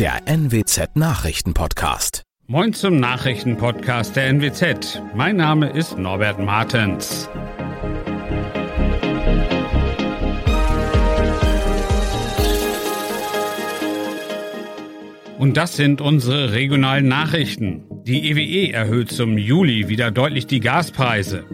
der NWZ Nachrichtenpodcast. Moin zum Nachrichtenpodcast der NWZ. Mein Name ist Norbert Martens. Und das sind unsere regionalen Nachrichten. Die EWE e erhöht zum Juli wieder deutlich die Gaspreise.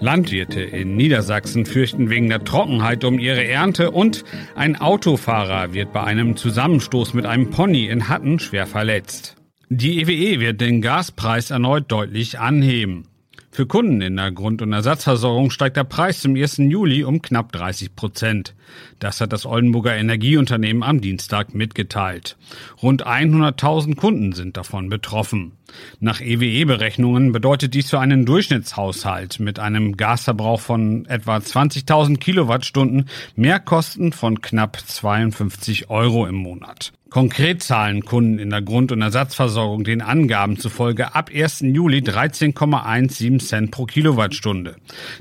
Landwirte in Niedersachsen fürchten wegen der Trockenheit um ihre Ernte und ein Autofahrer wird bei einem Zusammenstoß mit einem Pony in Hatten schwer verletzt. Die EWE e wird den Gaspreis erneut deutlich anheben. Für Kunden in der Grund- und Ersatzversorgung steigt der Preis zum 1. Juli um knapp 30 Prozent. Das hat das Oldenburger Energieunternehmen am Dienstag mitgeteilt. Rund 100.000 Kunden sind davon betroffen. Nach EWE-Berechnungen bedeutet dies für einen Durchschnittshaushalt mit einem Gasverbrauch von etwa 20.000 Kilowattstunden Mehrkosten von knapp 52 Euro im Monat. Konkret zahlen Kunden in der Grund- und Ersatzversorgung den Angaben zufolge ab 1. Juli 13,17 Cent pro Kilowattstunde.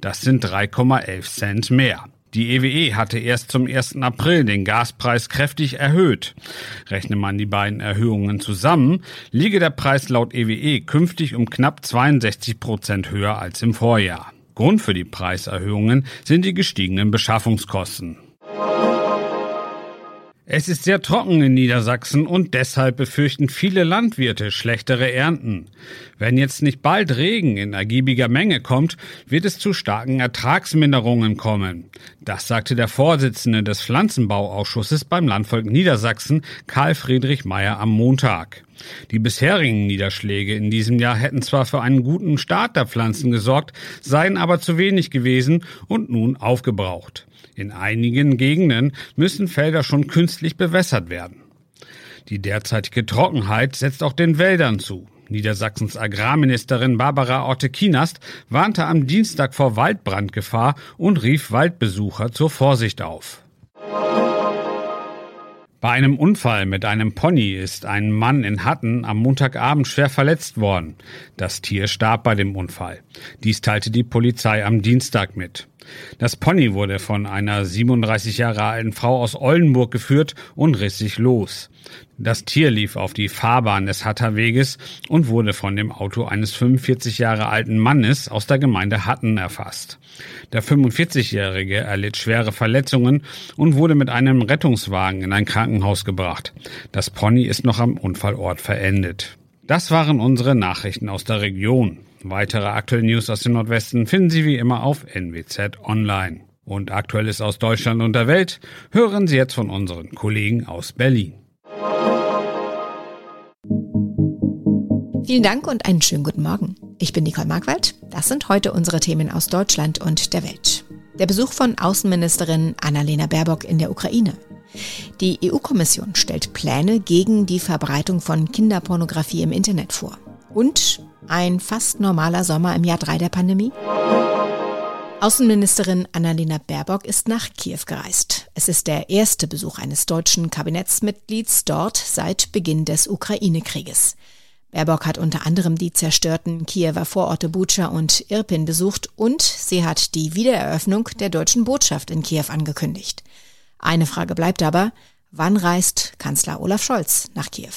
Das sind 3,11 Cent mehr. Die EWE e hatte erst zum 1. April den Gaspreis kräftig erhöht. Rechne man die beiden Erhöhungen zusammen, liege der Preis laut EWE e künftig um knapp 62 Prozent höher als im Vorjahr. Grund für die Preiserhöhungen sind die gestiegenen Beschaffungskosten. Es ist sehr trocken in Niedersachsen und deshalb befürchten viele Landwirte schlechtere Ernten. Wenn jetzt nicht bald Regen in ergiebiger Menge kommt, wird es zu starken Ertragsminderungen kommen. Das sagte der Vorsitzende des Pflanzenbauausschusses beim Landvolk Niedersachsen, Karl Friedrich Meyer, am Montag. Die bisherigen Niederschläge in diesem Jahr hätten zwar für einen guten Start der Pflanzen gesorgt, seien aber zu wenig gewesen und nun aufgebraucht. In einigen Gegenden müssen Felder schon künstlich bewässert werden. Die derzeitige Trockenheit setzt auch den Wäldern zu. Niedersachsens Agrarministerin Barbara Orte-Kienast warnte am Dienstag vor Waldbrandgefahr und rief Waldbesucher zur Vorsicht auf. Bei einem Unfall mit einem Pony ist ein Mann in Hatten am Montagabend schwer verletzt worden. Das Tier starb bei dem Unfall. Dies teilte die Polizei am Dienstag mit. Das Pony wurde von einer 37 Jahre alten Frau aus Oldenburg geführt und riss sich los. Das Tier lief auf die Fahrbahn des Hatterweges und wurde von dem Auto eines 45 Jahre alten Mannes aus der Gemeinde Hatten erfasst. Der 45-Jährige erlitt schwere Verletzungen und wurde mit einem Rettungswagen in ein Krankenhaus gebracht. Das Pony ist noch am Unfallort verendet. Das waren unsere Nachrichten aus der Region. Weitere aktuelle News aus dem Nordwesten finden Sie wie immer auf NWZ Online. Und Aktuelles aus Deutschland und der Welt hören Sie jetzt von unseren Kollegen aus Berlin. Vielen Dank und einen schönen guten Morgen. Ich bin Nicole Markwald. Das sind heute unsere Themen aus Deutschland und der Welt. Der Besuch von Außenministerin Annalena Baerbock in der Ukraine. Die EU-Kommission stellt Pläne gegen die Verbreitung von Kinderpornografie im Internet vor. Und ein fast normaler Sommer im Jahr 3 der Pandemie? Außenministerin Annalena Baerbock ist nach Kiew gereist. Es ist der erste Besuch eines deutschen Kabinettsmitglieds dort seit Beginn des Ukraine-Krieges. Baerbock hat unter anderem die zerstörten Kiewer Vororte Bucha und Irpin besucht und sie hat die Wiedereröffnung der deutschen Botschaft in Kiew angekündigt. Eine Frage bleibt aber, wann reist Kanzler Olaf Scholz nach Kiew?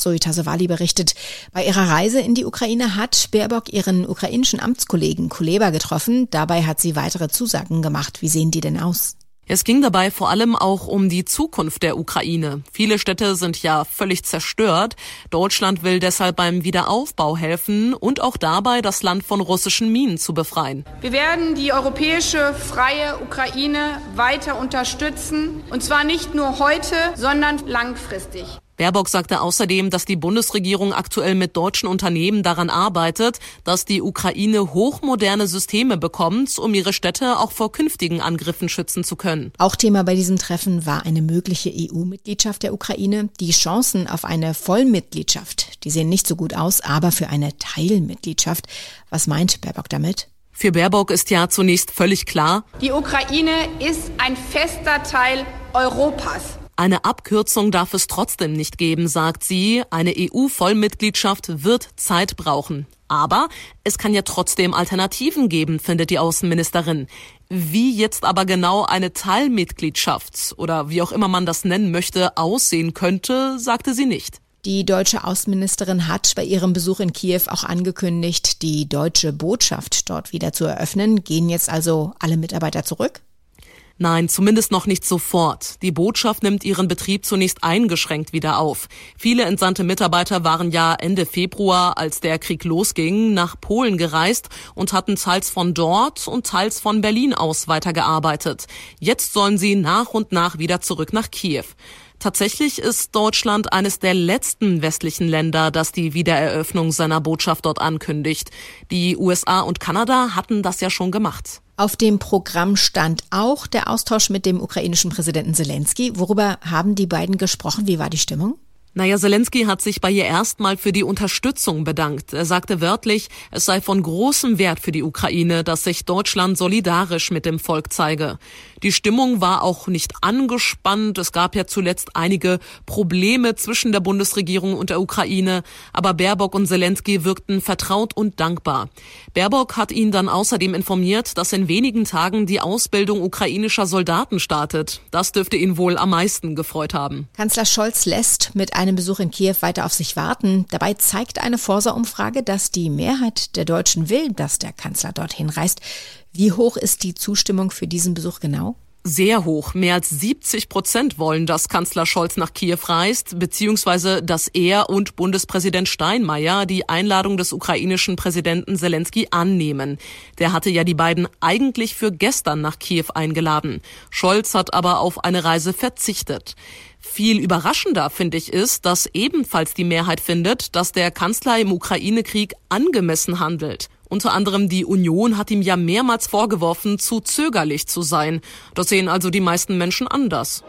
Zoe Tasovali berichtet, bei ihrer Reise in die Ukraine hat Baerbock ihren ukrainischen Amtskollegen Kuleba getroffen. Dabei hat sie weitere Zusagen gemacht. Wie sehen die denn aus? Es ging dabei vor allem auch um die Zukunft der Ukraine. Viele Städte sind ja völlig zerstört. Deutschland will deshalb beim Wiederaufbau helfen und auch dabei, das Land von russischen Minen zu befreien. Wir werden die europäische freie Ukraine weiter unterstützen, und zwar nicht nur heute, sondern langfristig. Baerbock sagte außerdem, dass die Bundesregierung aktuell mit deutschen Unternehmen daran arbeitet, dass die Ukraine hochmoderne Systeme bekommt, um ihre Städte auch vor künftigen Angriffen schützen zu können. Auch Thema bei diesem Treffen war eine mögliche EU-Mitgliedschaft der Ukraine. Die Chancen auf eine Vollmitgliedschaft, die sehen nicht so gut aus, aber für eine Teilmitgliedschaft. Was meint Baerbock damit? Für Baerbock ist ja zunächst völlig klar, die Ukraine ist ein fester Teil Europas. Eine Abkürzung darf es trotzdem nicht geben, sagt sie. Eine EU-Vollmitgliedschaft wird Zeit brauchen. Aber es kann ja trotzdem Alternativen geben, findet die Außenministerin. Wie jetzt aber genau eine Teilmitgliedschaft oder wie auch immer man das nennen möchte, aussehen könnte, sagte sie nicht. Die deutsche Außenministerin hat bei ihrem Besuch in Kiew auch angekündigt, die deutsche Botschaft dort wieder zu eröffnen. Gehen jetzt also alle Mitarbeiter zurück? Nein, zumindest noch nicht sofort. Die Botschaft nimmt ihren Betrieb zunächst eingeschränkt wieder auf. Viele entsandte Mitarbeiter waren ja Ende Februar, als der Krieg losging, nach Polen gereist und hatten teils von dort und teils von Berlin aus weitergearbeitet. Jetzt sollen sie nach und nach wieder zurück nach Kiew. Tatsächlich ist Deutschland eines der letzten westlichen Länder, das die Wiedereröffnung seiner Botschaft dort ankündigt. Die USA und Kanada hatten das ja schon gemacht. Auf dem Programm stand auch der Austausch mit dem ukrainischen Präsidenten Zelensky. Worüber haben die beiden gesprochen? Wie war die Stimmung? Naja, Zelensky hat sich bei ihr erstmal für die Unterstützung bedankt. Er sagte wörtlich, es sei von großem Wert für die Ukraine, dass sich Deutschland solidarisch mit dem Volk zeige. Die Stimmung war auch nicht angespannt. Es gab ja zuletzt einige Probleme zwischen der Bundesregierung und der Ukraine. Aber Baerbock und Zelensky wirkten vertraut und dankbar. Baerbock hat ihn dann außerdem informiert, dass in wenigen Tagen die Ausbildung ukrainischer Soldaten startet. Das dürfte ihn wohl am meisten gefreut haben. Kanzler Scholz lässt mit einem Besuch in Kiew weiter auf sich warten. Dabei zeigt eine Forsa-Umfrage, dass die Mehrheit der Deutschen will, dass der Kanzler dorthin reist. Wie hoch ist die Zustimmung für diesen Besuch genau? Sehr hoch. Mehr als 70 Prozent wollen, dass Kanzler Scholz nach Kiew reist, beziehungsweise dass er und Bundespräsident Steinmeier die Einladung des ukrainischen Präsidenten Zelensky annehmen. Der hatte ja die beiden eigentlich für gestern nach Kiew eingeladen. Scholz hat aber auf eine Reise verzichtet. Viel überraschender, finde ich, ist, dass ebenfalls die Mehrheit findet, dass der Kanzler im Ukraine-Krieg angemessen handelt. Unter anderem die Union hat ihm ja mehrmals vorgeworfen, zu zögerlich zu sein. Das sehen also die meisten Menschen anders.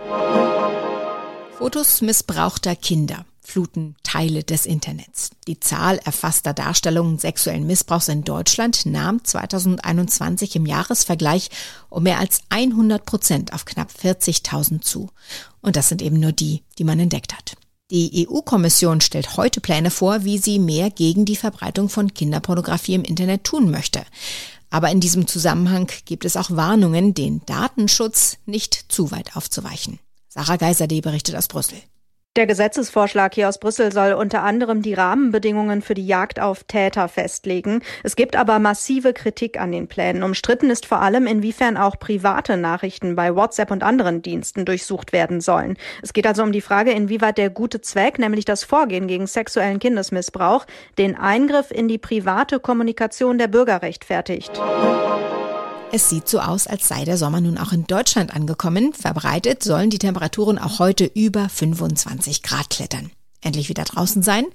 Fotos missbrauchter Kinder fluten Teile des Internets. Die Zahl erfasster Darstellungen sexuellen Missbrauchs in Deutschland nahm 2021 im Jahresvergleich um mehr als 100 Prozent auf knapp 40.000 zu. Und das sind eben nur die, die man entdeckt hat. Die EU-Kommission stellt heute Pläne vor, wie sie mehr gegen die Verbreitung von Kinderpornografie im Internet tun möchte. Aber in diesem Zusammenhang gibt es auch Warnungen, den Datenschutz nicht zu weit aufzuweichen. Sarah Geiser, die berichtet aus Brüssel. Der Gesetzesvorschlag hier aus Brüssel soll unter anderem die Rahmenbedingungen für die Jagd auf Täter festlegen. Es gibt aber massive Kritik an den Plänen. Umstritten ist vor allem, inwiefern auch private Nachrichten bei WhatsApp und anderen Diensten durchsucht werden sollen. Es geht also um die Frage, inwieweit der gute Zweck, nämlich das Vorgehen gegen sexuellen Kindesmissbrauch, den Eingriff in die private Kommunikation der Bürger rechtfertigt. Es sieht so aus, als sei der Sommer nun auch in Deutschland angekommen. Verbreitet sollen die Temperaturen auch heute über 25 Grad klettern. Endlich wieder draußen sein.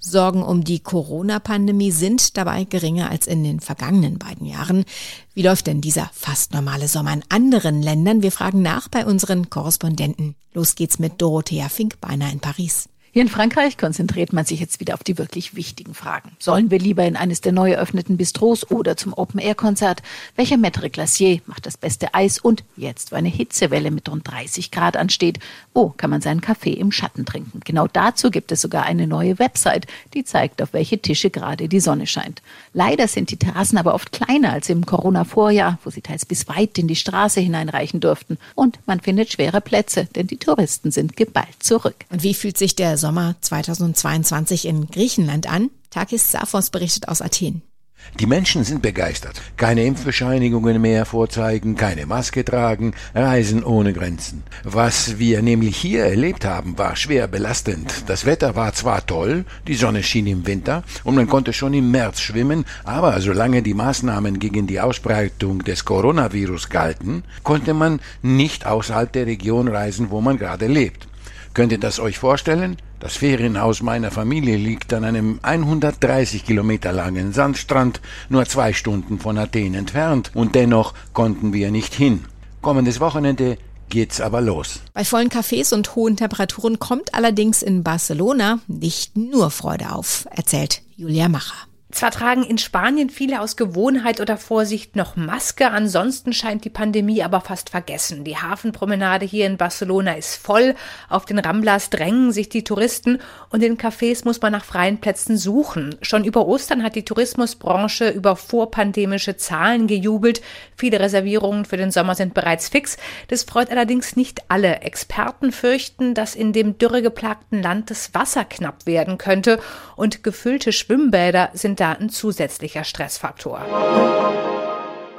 Sorgen um die Corona-Pandemie sind dabei geringer als in den vergangenen beiden Jahren. Wie läuft denn dieser fast normale Sommer in anderen Ländern? Wir fragen nach bei unseren Korrespondenten. Los geht's mit Dorothea Finkbeiner in Paris. Hier in Frankreich konzentriert man sich jetzt wieder auf die wirklich wichtigen Fragen. Sollen wir lieber in eines der neu eröffneten Bistros oder zum Open-Air-Konzert? Welcher Maître Glacier macht das beste Eis? Und jetzt, wo eine Hitzewelle mit rund 30 Grad ansteht, wo kann man seinen Kaffee im Schatten trinken? Genau dazu gibt es sogar eine neue Website, die zeigt, auf welche Tische gerade die Sonne scheint. Leider sind die Terrassen aber oft kleiner als im Corona-Vorjahr, wo sie teils bis weit in die Straße hineinreichen durften. Und man findet schwere Plätze, denn die Touristen sind geballt zurück. Und wie fühlt sich der Sommer 2022 in Griechenland an? Takis Safos berichtet aus Athen. Die Menschen sind begeistert. Keine Impfbescheinigungen mehr vorzeigen, keine Maske tragen, Reisen ohne Grenzen. Was wir nämlich hier erlebt haben, war schwer belastend. Das Wetter war zwar toll, die Sonne schien im Winter und man konnte schon im März schwimmen, aber solange die Maßnahmen gegen die Ausbreitung des Coronavirus galten, konnte man nicht außerhalb der Region reisen, wo man gerade lebt. Könnt ihr das euch vorstellen? Das Ferienhaus meiner Familie liegt an einem 130 Kilometer langen Sandstrand, nur zwei Stunden von Athen entfernt, und dennoch konnten wir nicht hin. Kommendes Wochenende geht's aber los. Bei vollen Cafés und hohen Temperaturen kommt allerdings in Barcelona nicht nur Freude auf, erzählt Julia Macher. Zwar tragen in Spanien viele aus Gewohnheit oder Vorsicht noch Maske, ansonsten scheint die Pandemie aber fast vergessen. Die Hafenpromenade hier in Barcelona ist voll, auf den Ramblas drängen sich die Touristen und in Cafés muss man nach freien Plätzen suchen. Schon über Ostern hat die Tourismusbranche über vorpandemische Zahlen gejubelt. Viele Reservierungen für den Sommer sind bereits fix. Das freut allerdings nicht alle. Experten fürchten, dass in dem dürregeplagten Land das Wasser knapp werden könnte und gefüllte Schwimmbäder sind da da ein zusätzlicher Stressfaktor.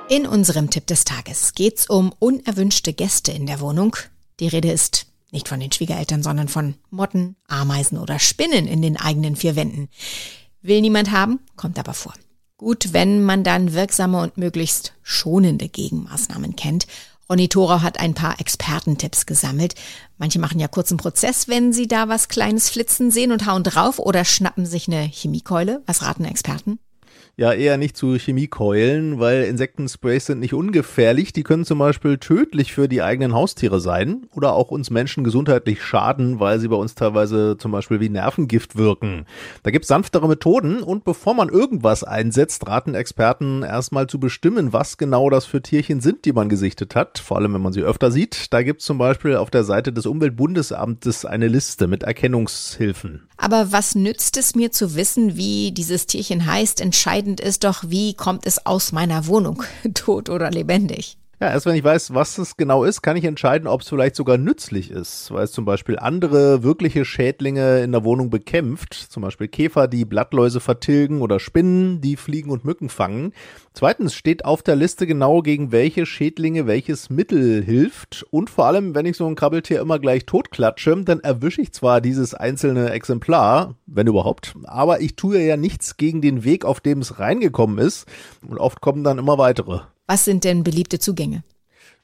In unserem Tipp des Tages geht es um unerwünschte Gäste in der Wohnung. Die Rede ist nicht von den Schwiegereltern, sondern von Motten, Ameisen oder Spinnen in den eigenen vier Wänden. Will niemand haben, kommt aber vor. Gut, wenn man dann wirksame und möglichst schonende Gegenmaßnahmen kennt. Ronny Thora hat ein paar Expertentipps gesammelt. Manche machen ja kurzen Prozess, wenn sie da was Kleines flitzen sehen und hauen drauf oder schnappen sich eine Chemiekeule. Was raten Experten? Ja, eher nicht zu Chemiekeulen, weil Insektensprays sind nicht ungefährlich. Die können zum Beispiel tödlich für die eigenen Haustiere sein oder auch uns Menschen gesundheitlich schaden, weil sie bei uns teilweise zum Beispiel wie Nervengift wirken. Da gibt's sanftere Methoden und bevor man irgendwas einsetzt, raten Experten erstmal zu bestimmen, was genau das für Tierchen sind, die man gesichtet hat, vor allem wenn man sie öfter sieht. Da gibt's zum Beispiel auf der Seite des Umweltbundesamtes eine Liste mit Erkennungshilfen. Aber was nützt es mir zu wissen, wie dieses Tierchen heißt, entscheiden entscheidend ist doch, wie kommt es aus meiner Wohnung, tot oder lebendig. Ja, erst wenn ich weiß, was es genau ist, kann ich entscheiden, ob es vielleicht sogar nützlich ist, weil es zum Beispiel andere wirkliche Schädlinge in der Wohnung bekämpft, zum Beispiel Käfer, die Blattläuse vertilgen oder Spinnen, die Fliegen und Mücken fangen. Zweitens steht auf der Liste genau, gegen welche Schädlinge welches Mittel hilft und vor allem, wenn ich so ein Krabbeltier immer gleich totklatsche, dann erwische ich zwar dieses einzelne Exemplar, wenn überhaupt, aber ich tue ja nichts gegen den Weg, auf dem es reingekommen ist und oft kommen dann immer weitere. Was sind denn beliebte Zugänge?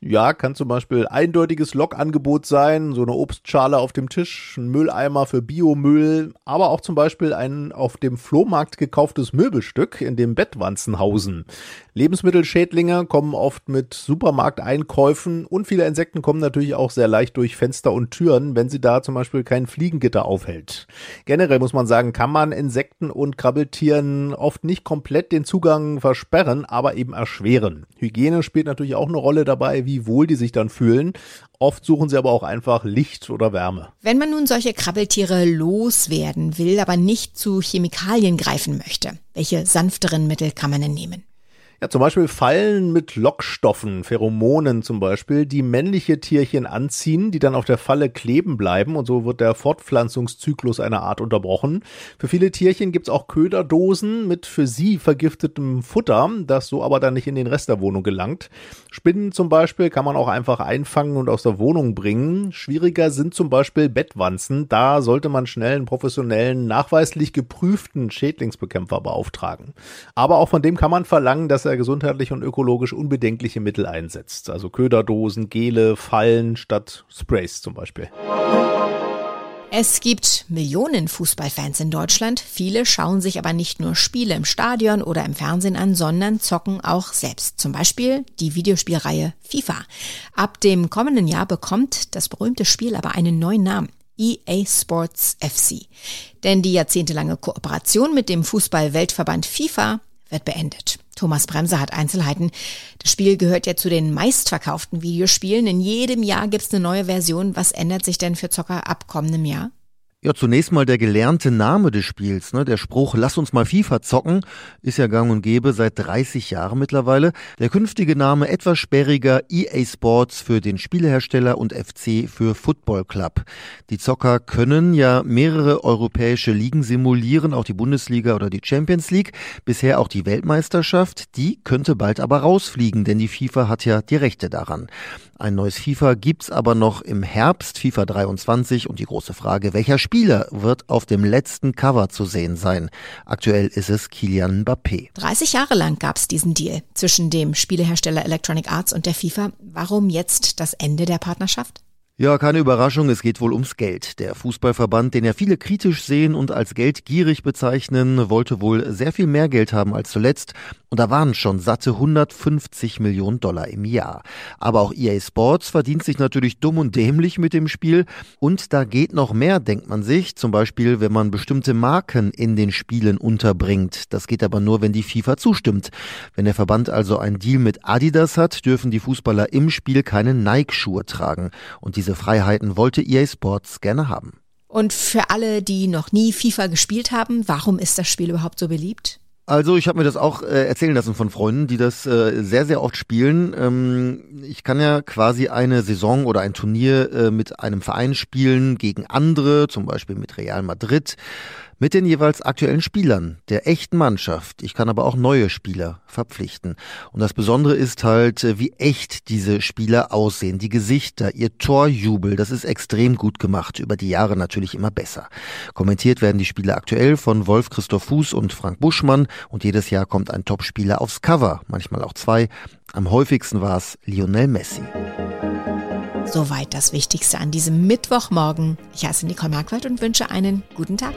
Ja, kann zum Beispiel eindeutiges Lokangebot sein, so eine Obstschale auf dem Tisch, ein Mülleimer für Biomüll, aber auch zum Beispiel ein auf dem Flohmarkt gekauftes Möbelstück in dem Bettwanzenhausen. Lebensmittelschädlinge kommen oft mit Supermarkteinkäufen und viele Insekten kommen natürlich auch sehr leicht durch Fenster und Türen, wenn sie da zum Beispiel kein Fliegengitter aufhält. Generell muss man sagen, kann man Insekten und Krabbeltieren oft nicht komplett den Zugang versperren, aber eben erschweren. Hygiene spielt natürlich auch eine Rolle dabei, wie wie wohl die sich dann fühlen. Oft suchen sie aber auch einfach Licht oder Wärme. Wenn man nun solche Krabbeltiere loswerden will, aber nicht zu Chemikalien greifen möchte, welche sanfteren Mittel kann man denn nehmen? Ja, zum Beispiel Fallen mit Lockstoffen, Pheromonen zum Beispiel, die männliche Tierchen anziehen, die dann auf der Falle kleben bleiben und so wird der Fortpflanzungszyklus einer Art unterbrochen. Für viele Tierchen gibt's auch Köderdosen mit für sie vergiftetem Futter, das so aber dann nicht in den Rest der Wohnung gelangt. Spinnen zum Beispiel kann man auch einfach einfangen und aus der Wohnung bringen. Schwieriger sind zum Beispiel Bettwanzen. Da sollte man schnell einen professionellen, nachweislich geprüften Schädlingsbekämpfer beauftragen. Aber auch von dem kann man verlangen, dass er er gesundheitlich und ökologisch unbedenkliche Mittel einsetzt. Also Köderdosen, Gele, Fallen statt Sprays zum Beispiel. Es gibt Millionen Fußballfans in Deutschland. Viele schauen sich aber nicht nur Spiele im Stadion oder im Fernsehen an, sondern zocken auch selbst. Zum Beispiel die Videospielreihe FIFA. Ab dem kommenden Jahr bekommt das berühmte Spiel aber einen neuen Namen. EA Sports FC. Denn die jahrzehntelange Kooperation mit dem Fußball-Weltverband FIFA wird beendet. Thomas Bremser hat Einzelheiten. Das Spiel gehört ja zu den meistverkauften Videospielen. In jedem Jahr gibt es eine neue Version. Was ändert sich denn für Zocker ab kommendem Jahr? Ja, zunächst mal der gelernte Name des Spiels. Ne? Der Spruch, lass uns mal FIFA zocken, ist ja gang und gäbe seit 30 Jahren mittlerweile. Der künftige Name etwas sperriger EA Sports für den Spielehersteller und FC für Football Club. Die Zocker können ja mehrere europäische Ligen simulieren, auch die Bundesliga oder die Champions League. Bisher auch die Weltmeisterschaft. Die könnte bald aber rausfliegen, denn die FIFA hat ja die Rechte daran. Ein neues FIFA gibt's aber noch im Herbst, FIFA 23. Und die große Frage, welcher Spieler wird auf dem letzten Cover zu sehen sein? Aktuell ist es Kilian Mbappé. 30 Jahre lang gab's diesen Deal zwischen dem Spielehersteller Electronic Arts und der FIFA. Warum jetzt das Ende der Partnerschaft? Ja, keine Überraschung, es geht wohl ums Geld. Der Fußballverband, den ja viele kritisch sehen und als geldgierig bezeichnen, wollte wohl sehr viel mehr Geld haben als zuletzt. Und da waren schon satte 150 Millionen Dollar im Jahr. Aber auch EA Sports verdient sich natürlich dumm und dämlich mit dem Spiel. Und da geht noch mehr, denkt man sich. Zum Beispiel, wenn man bestimmte Marken in den Spielen unterbringt. Das geht aber nur, wenn die FIFA zustimmt. Wenn der Verband also einen Deal mit Adidas hat, dürfen die Fußballer im Spiel keine Nike-Schuhe tragen. Und diese Freiheiten wollte EA Sports gerne haben. Und für alle, die noch nie FIFA gespielt haben, warum ist das Spiel überhaupt so beliebt? Also ich habe mir das auch äh, erzählen lassen von Freunden, die das äh, sehr, sehr oft spielen. Ähm, ich kann ja quasi eine Saison oder ein Turnier äh, mit einem Verein spielen gegen andere, zum Beispiel mit Real Madrid mit den jeweils aktuellen Spielern der echten Mannschaft. Ich kann aber auch neue Spieler verpflichten. Und das Besondere ist halt, äh, wie echt diese Spieler aussehen. Die Gesichter, ihr Torjubel, das ist extrem gut gemacht. Über die Jahre natürlich immer besser. Kommentiert werden die Spiele aktuell von Wolf Christoph Fuß und Frank Buschmann. Und jedes Jahr kommt ein Topspieler aufs Cover. Manchmal auch zwei. Am häufigsten war es Lionel Messi. Soweit das Wichtigste an diesem Mittwochmorgen. Ich heiße Nicole Marquardt und wünsche einen guten Tag.